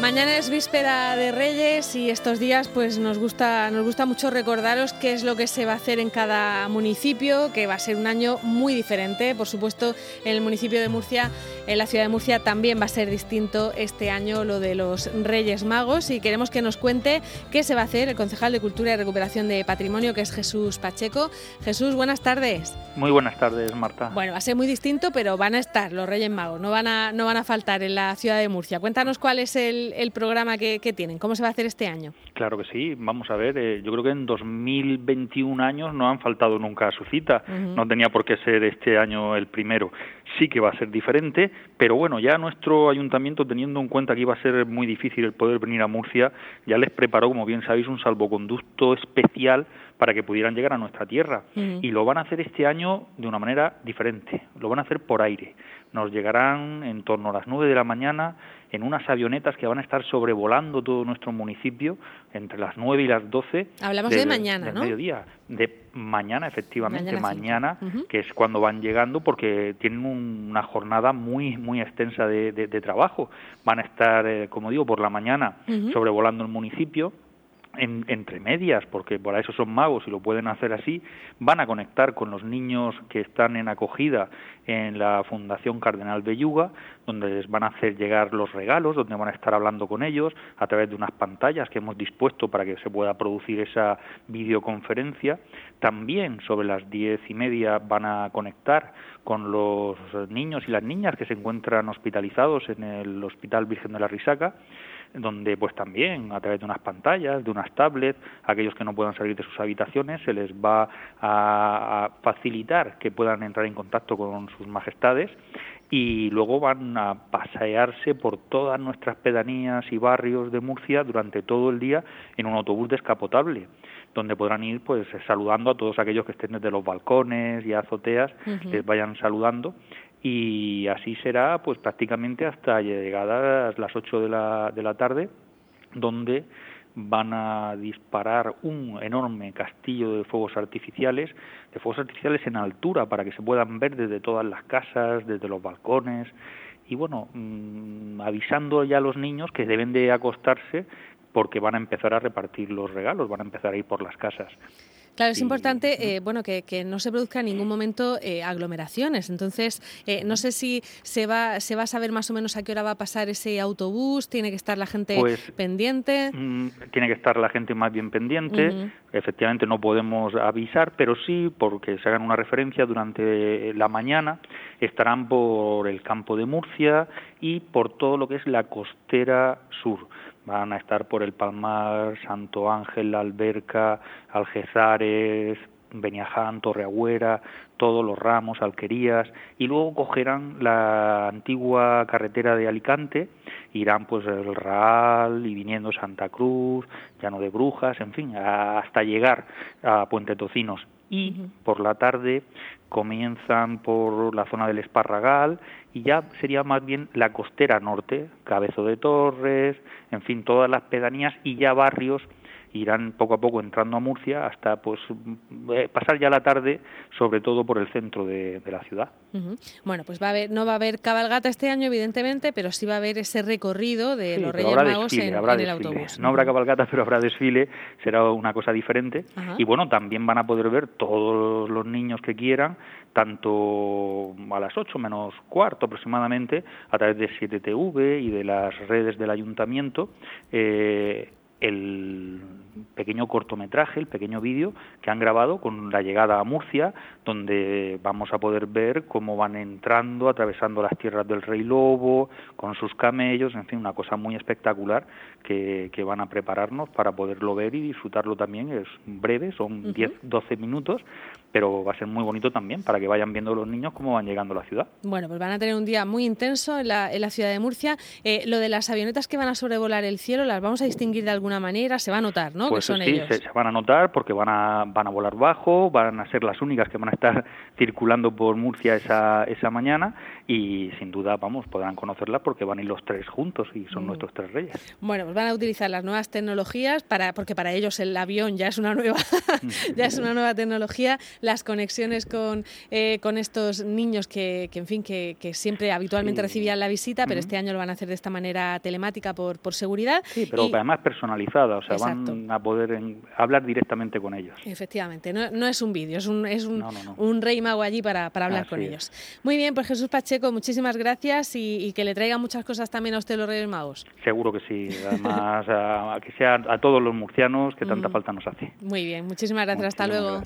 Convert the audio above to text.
Mañana es víspera de Reyes y estos días pues nos gusta, nos gusta mucho recordaros qué es lo que se va a hacer en cada municipio, que va a ser un año muy diferente. Por supuesto, en el municipio de Murcia, en la ciudad de Murcia también va a ser distinto este año lo de los Reyes Magos y queremos que nos cuente qué se va a hacer el concejal de Cultura y Recuperación de Patrimonio, que es Jesús Pacheco. Jesús, buenas tardes. Muy buenas tardes, Marta. Bueno, va a ser muy distinto, pero van a estar los Reyes Magos, no van a, no van a faltar en la ciudad de Murcia. Cuéntanos cuál es el el, programa que, tienen? ¿Cómo se va a hacer este año? Claro que sí, vamos a ver, eh, yo creo que en 2021 años no han faltado nunca a su cita, no tenía por qué ser este año el primero, sí que va a ser diferente, pero bueno, ya nuestro ayuntamiento, teniendo en cuenta que iba a ser muy difícil el poder venir a Murcia, ya les preparó, como bien sabéis, un salvoconducto especial para que pudieran llegar a nuestra tierra. Y lo van a hacer este año de una manera diferente, lo van a hacer por aire. Nos llegarán en torno a las 9 de la mañana en unas avionetas que van a estar sobrevolando todo nuestro municipio entre las 9 y las 12. Hablamos de, mañana, ¿no? mediodía. De mañana, efectivamente, mañana, que es cuando van llegando, porque tienen una jornada muy, muy extensa de, trabajo. Van a estar, eh, como digo, por la mañana sobrevolando el municipio entre medias, porque para eso son magos y lo pueden hacer así, van a conectar con los niños que están en acogida en la Fundación Cardenal Belluga, donde les van a hacer llegar los regalos, donde van a estar hablando con ellos a través de unas pantallas que hemos dispuesto para que se pueda producir esa videoconferencia. También sobre las diez y media van a conectar con los niños y las niñas que se encuentran hospitalizados en el Hospital Virgen de la Risaca donde pues también a través de unas pantallas, de unas tablets, aquellos que no puedan salir de sus habitaciones se les va a, facilitar que puedan entrar en contacto con sus majestades y luego van a pasearse por todas nuestras pedanías y barrios de Murcia durante todo el día en un autobús descapotable donde podrán ir pues saludando a todos aquellos que estén desde los balcones y azoteas, les vayan saludando y así será pues prácticamente hasta llegadas las 8 de la, de la tarde donde van a disparar un enorme castillo de fuegos artificiales, de fuegos artificiales en altura para que se puedan ver desde todas las casas, desde los balcones y bueno, mm, avisando ya a los niños que deben de acostarse porque van a empezar a repartir los regalos, van a empezar a ir por las casas. Claro, es importante eh, bueno, que, no se produzca en ningún momento eh, aglomeraciones. Entonces, eh, no sé si se va, se va a saber más o menos a qué hora va a pasar ese autobús, tiene que estar la gente pues, pendiente. Mm, tiene que estar la gente más bien pendiente. Efectivamente, no podemos avisar, pero sí, porque se hagan una referencia, durante la mañana estarán por el campo de Murcia y por todo lo que es la costera sur van a estar por el Palmar, Santo Ángel, La Alberca, Algezares, Beniaján, Torreagüera, todos los ramos, alquerías, y luego cogerán la antigua carretera de Alicante, irán pues el Raal y viniendo Santa Cruz, Llano de Brujas, en fin, hasta llegar a Puente Tocinos. Y por la tarde comienzan por la zona del Esparragal y ya sería más bien la costera norte, Cabezo de Torres, en fin, todas las pedanías y ya barrios irán poco a poco entrando a Murcia hasta pues eh, pasar ya la tarde, sobre todo por el centro de, la ciudad. Bueno, pues va a haber, no va a haber cabalgata este año, evidentemente, pero sí va a haber ese recorrido de los Reyes Magos en, el autobús. No habrá cabalgata, pero habrá desfile, será una cosa diferente. Y bueno, también van a poder ver todos los niños que quieran, tanto a las 8 menos cuarto aproximadamente, a través de 7TV y de las redes del ayuntamiento, eh, el pequeño cortometraje, el pequeño vídeo que han grabado con la llegada a Murcia, donde vamos a poder ver cómo van entrando, atravesando las tierras del Rey Lobo, con sus camellos, en fin, una cosa muy espectacular que, que van a prepararnos para poderlo ver y disfrutarlo también. Es breve, son 10, 12 minutos, pero va a ser muy bonito también para que vayan viendo los niños cómo van llegando a la ciudad. Bueno, pues van a tener un día muy intenso en la, en la ciudad de Murcia. Eh, lo de las avionetas que van a sobrevolar el cielo, ¿las vamos a distinguir de alguna manera? ¿Se va a notar, no? Pues son sí, Se, van a notar porque van a, van a volar bajo, van a ser las únicas que van a estar circulando por Murcia esa, esa mañana y sin duda, vamos, podrán conocerlas porque van a ir los tres juntos y son mm. nuestros tres reyes. Bueno, pues van a utilizar las nuevas tecnologías para porque para ellos el avión ya es una nueva, ya es una nueva tecnología las conexiones con, eh, con estos niños que, en fin, que, siempre habitualmente recibían la visita, pero este año lo van a hacer de esta manera telemática por, por seguridad. Sí, pero además personalizada, o sea, van a poder hablar directamente con ellos. Efectivamente, no, es un vídeo, es un, es un, un rey mago allí para, para hablar con ellos. Muy bien, pues Jesús Pacheco, muchísimas gracias y, que le traiga muchas cosas también a usted los Reyes Magos. Seguro que sí, además a, que sea a todos los murcianos que tanta falta nos hace. Muy bien, muchísimas gracias, hasta luego.